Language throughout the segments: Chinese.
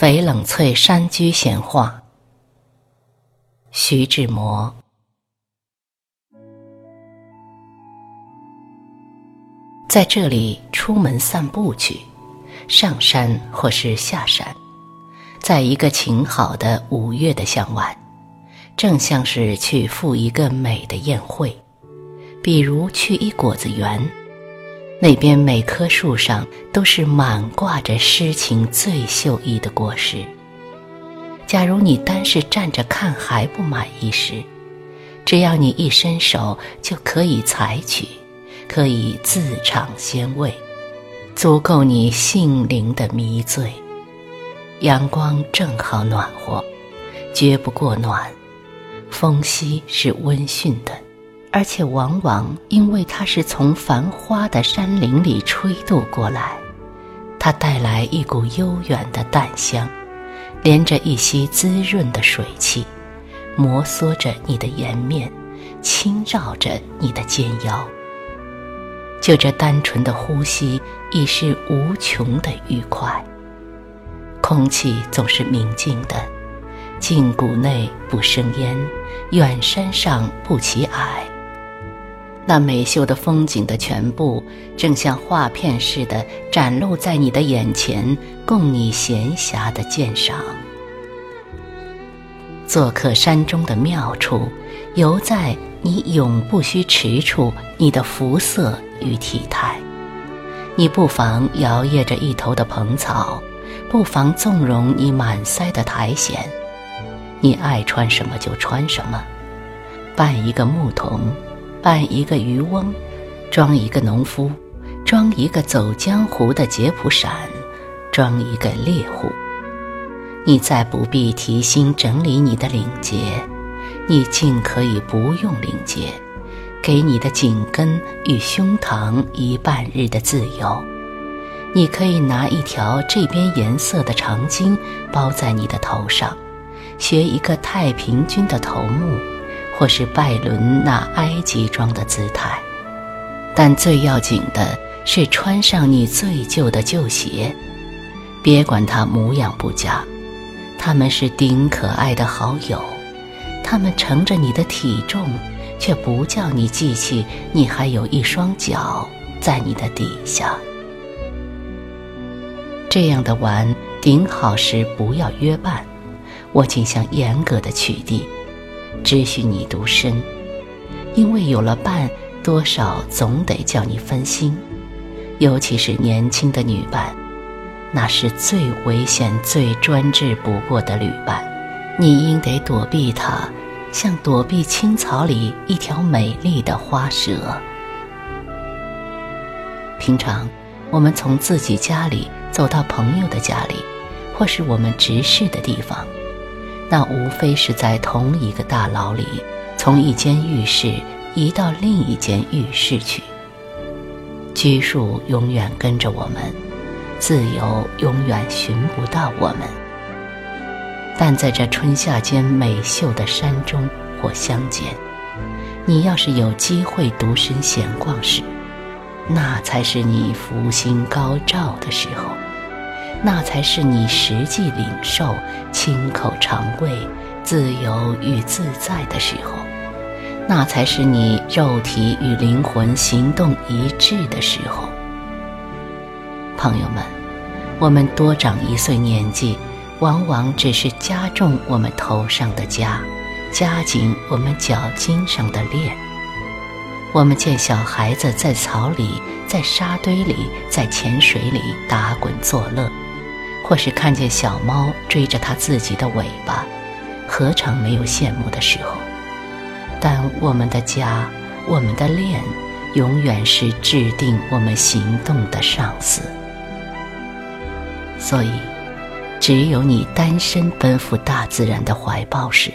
翡冷翠山居闲话，徐志摩。在这里出门散步去，上山或是下山，在一个晴好的五月的向晚，正像是去赴一个美的宴会，比如去一果子园。那边每棵树上都是满挂着诗情最秀逸的果实。假如你单是站着看还不满意时，只要你一伸手就可以采取，可以自尝鲜味，足够你性灵的迷醉。阳光正好暖和，绝不过暖，风息是温煦的。而且往往因为它是从繁花的山林里吹渡过来，它带来一股悠远的淡香，连着一些滋润的水汽，摩挲着你的颜面，轻绕着你的肩腰。就这单纯的呼吸，已是无穷的愉快。空气总是明净的，近谷内不生烟，远山上不起霭。那美秀的风景的全部，正像画片似的展露在你的眼前，供你闲暇的鉴赏。做客山中的妙处，犹在你永不须迟处你的肤色与体态。你不妨摇曳着一头的蓬草，不妨纵容你满腮的苔藓。你爱穿什么就穿什么，扮一个牧童。扮一个渔翁，装一个农夫，装一个走江湖的杰普闪，装一个猎户。你再不必提心整理你的领结，你尽可以不用领结，给你的颈根与胸膛一半日的自由。你可以拿一条这边颜色的长巾包在你的头上，学一个太平军的头目。或是拜伦那埃及装的姿态，但最要紧的是穿上你最旧的旧鞋，别管它模样不佳，他们是顶可爱的好友，他们乘着你的体重，却不叫你记起你还有一双脚在你的底下。这样的玩顶好时不要约伴，我倾向严格的取缔。只许你独身，因为有了伴，多少总得叫你分心，尤其是年轻的女伴，那是最危险、最专制不过的旅伴，你应得躲避她，像躲避青草里一条美丽的花蛇。平常，我们从自己家里走到朋友的家里，或是我们直视的地方。那无非是在同一个大牢里，从一间浴室移到另一间浴室去。拘束永远跟着我们，自由永远寻不到我们。但在这春夏间美秀的山中或乡间，你要是有机会独身闲逛时，那才是你福星高照的时候。那才是你实际领受、亲口尝味、自由与自在的时候；那才是你肉体与灵魂行动一致的时候。朋友们，我们多长一岁年纪，往往只是加重我们头上的枷，加紧我们脚筋上的链。我们见小孩子在草里、在沙堆里、在浅水里打滚作乐。或是看见小猫追着它自己的尾巴，何尝没有羡慕的时候？但我们的家，我们的恋，永远是制定我们行动的上司。所以，只有你单身奔赴大自然的怀抱时，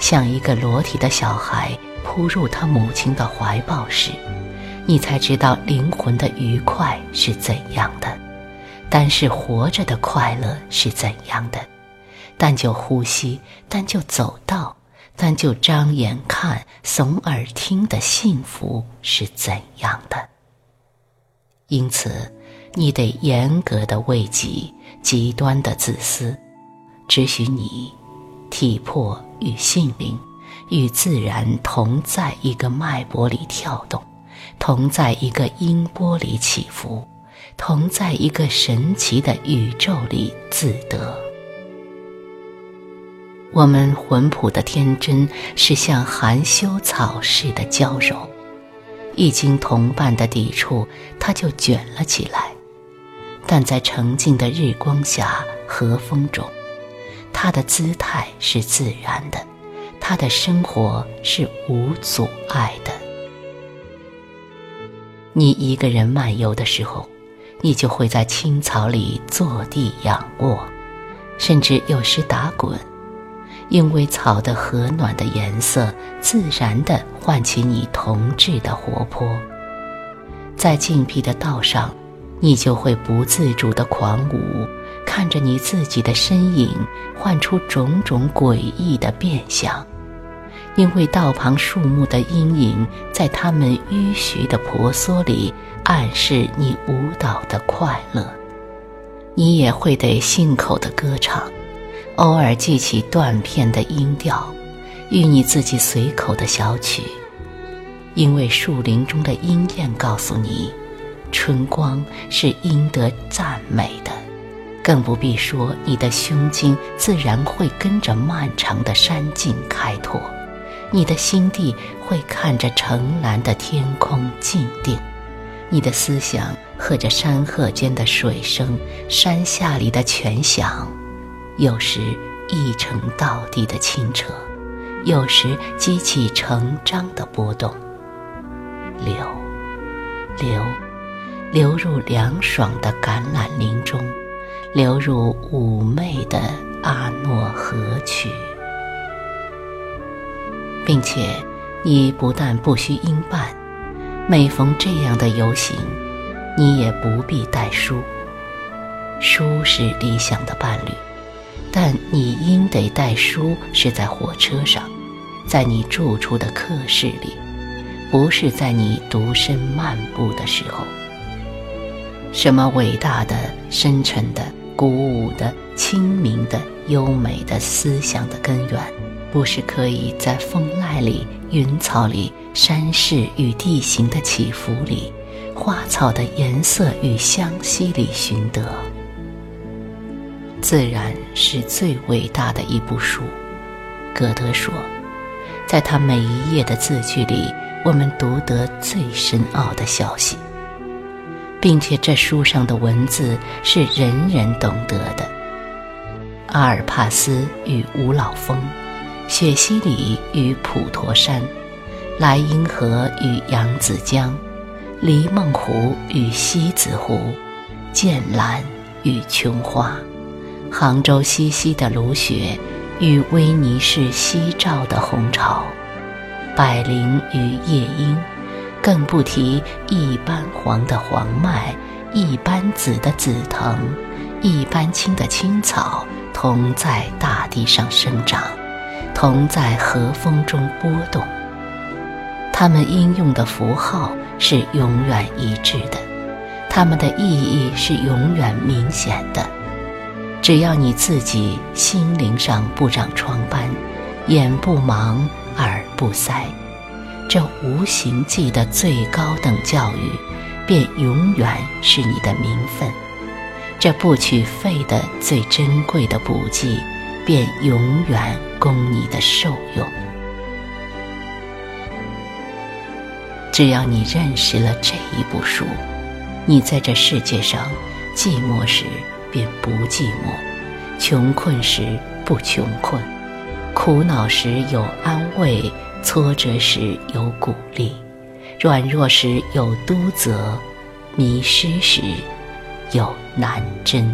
像一个裸体的小孩扑入他母亲的怀抱时，你才知道灵魂的愉快是怎样的。单是活着的快乐是怎样的？单就呼吸，单就走道，单就张眼看、耸耳听的幸福是怎样的？因此，你得严格的为己，极端的自私，只许你体魄与性灵与自然同在一个脉搏里跳动，同在一个音波里起伏，同在一个神奇的宇宙里自得。我们魂朴的天真是像含羞草似的娇柔，一经同伴的抵触，它就卷了起来。但在澄净的日光下、和风中，它的姿态是自然的，它的生活是无阻碍的。你一个人漫游的时候，你就会在青草里坐地仰卧，甚至有时打滚。因为草的和暖的颜色，自然地唤起你童稚的活泼。在静僻的道上，你就会不自主地狂舞，看着你自己的身影，唤出种种诡异的变相。因为道旁树木的阴影，在它们迂徐的婆娑里，暗示你舞蹈的快乐。你也会得信口的歌唱。偶尔记起断片的音调，与你自己随口的小曲，因为树林中的鹰燕告诉你，春光是应得赞美的，更不必说你的胸襟自然会跟着漫长的山径开拓，你的心地会看着澄蓝的天空静定，你的思想和着山壑间的水声，山下里的泉响。有时一程到底的清澈，有时激起成章的波动。流，流，流入凉爽的橄榄林中，流入妩媚的阿诺河曲，并且你不但不需应伴，每逢这样的游行，你也不必带书。书是理想的伴侣。但你应得带书是在火车上，在你住处的客室里，不是在你独身漫步的时候。什么伟大的、深沉的、鼓舞的、清明的、优美的思想的根源，不是可以在风籁里、云草里、山势与地形的起伏里、花草的颜色与香息里寻得？自然是最伟大的一部书，歌德说，在他每一页的字句里，我们读得最深奥的消息，并且这书上的文字是人人懂得的。阿尔帕斯与五老峰，雪西里与普陀山，莱茵河与扬子江，黎梦湖与西子湖，剑兰与琼花。杭州西溪的芦雪，与威尼斯夕照的红潮，百灵与夜莺，更不提一般黄的黄麦，一般紫的紫藤，一般青的青草，同在大地上生长，同在和风中波动。它们应用的符号是永远一致的，它们的意义是永远明显的。只要你自己心灵上不长疮斑，眼不盲，耳不塞，这无形记的最高等教育，便永远是你的名分；这不取费的最珍贵的补剂，便永远供你的受用。只要你认识了这一部书，你在这世界上寂寞时。便不寂寞，穷困时不穷困，苦恼时有安慰，挫折时有鼓励，软弱时有督责，迷失时有南针。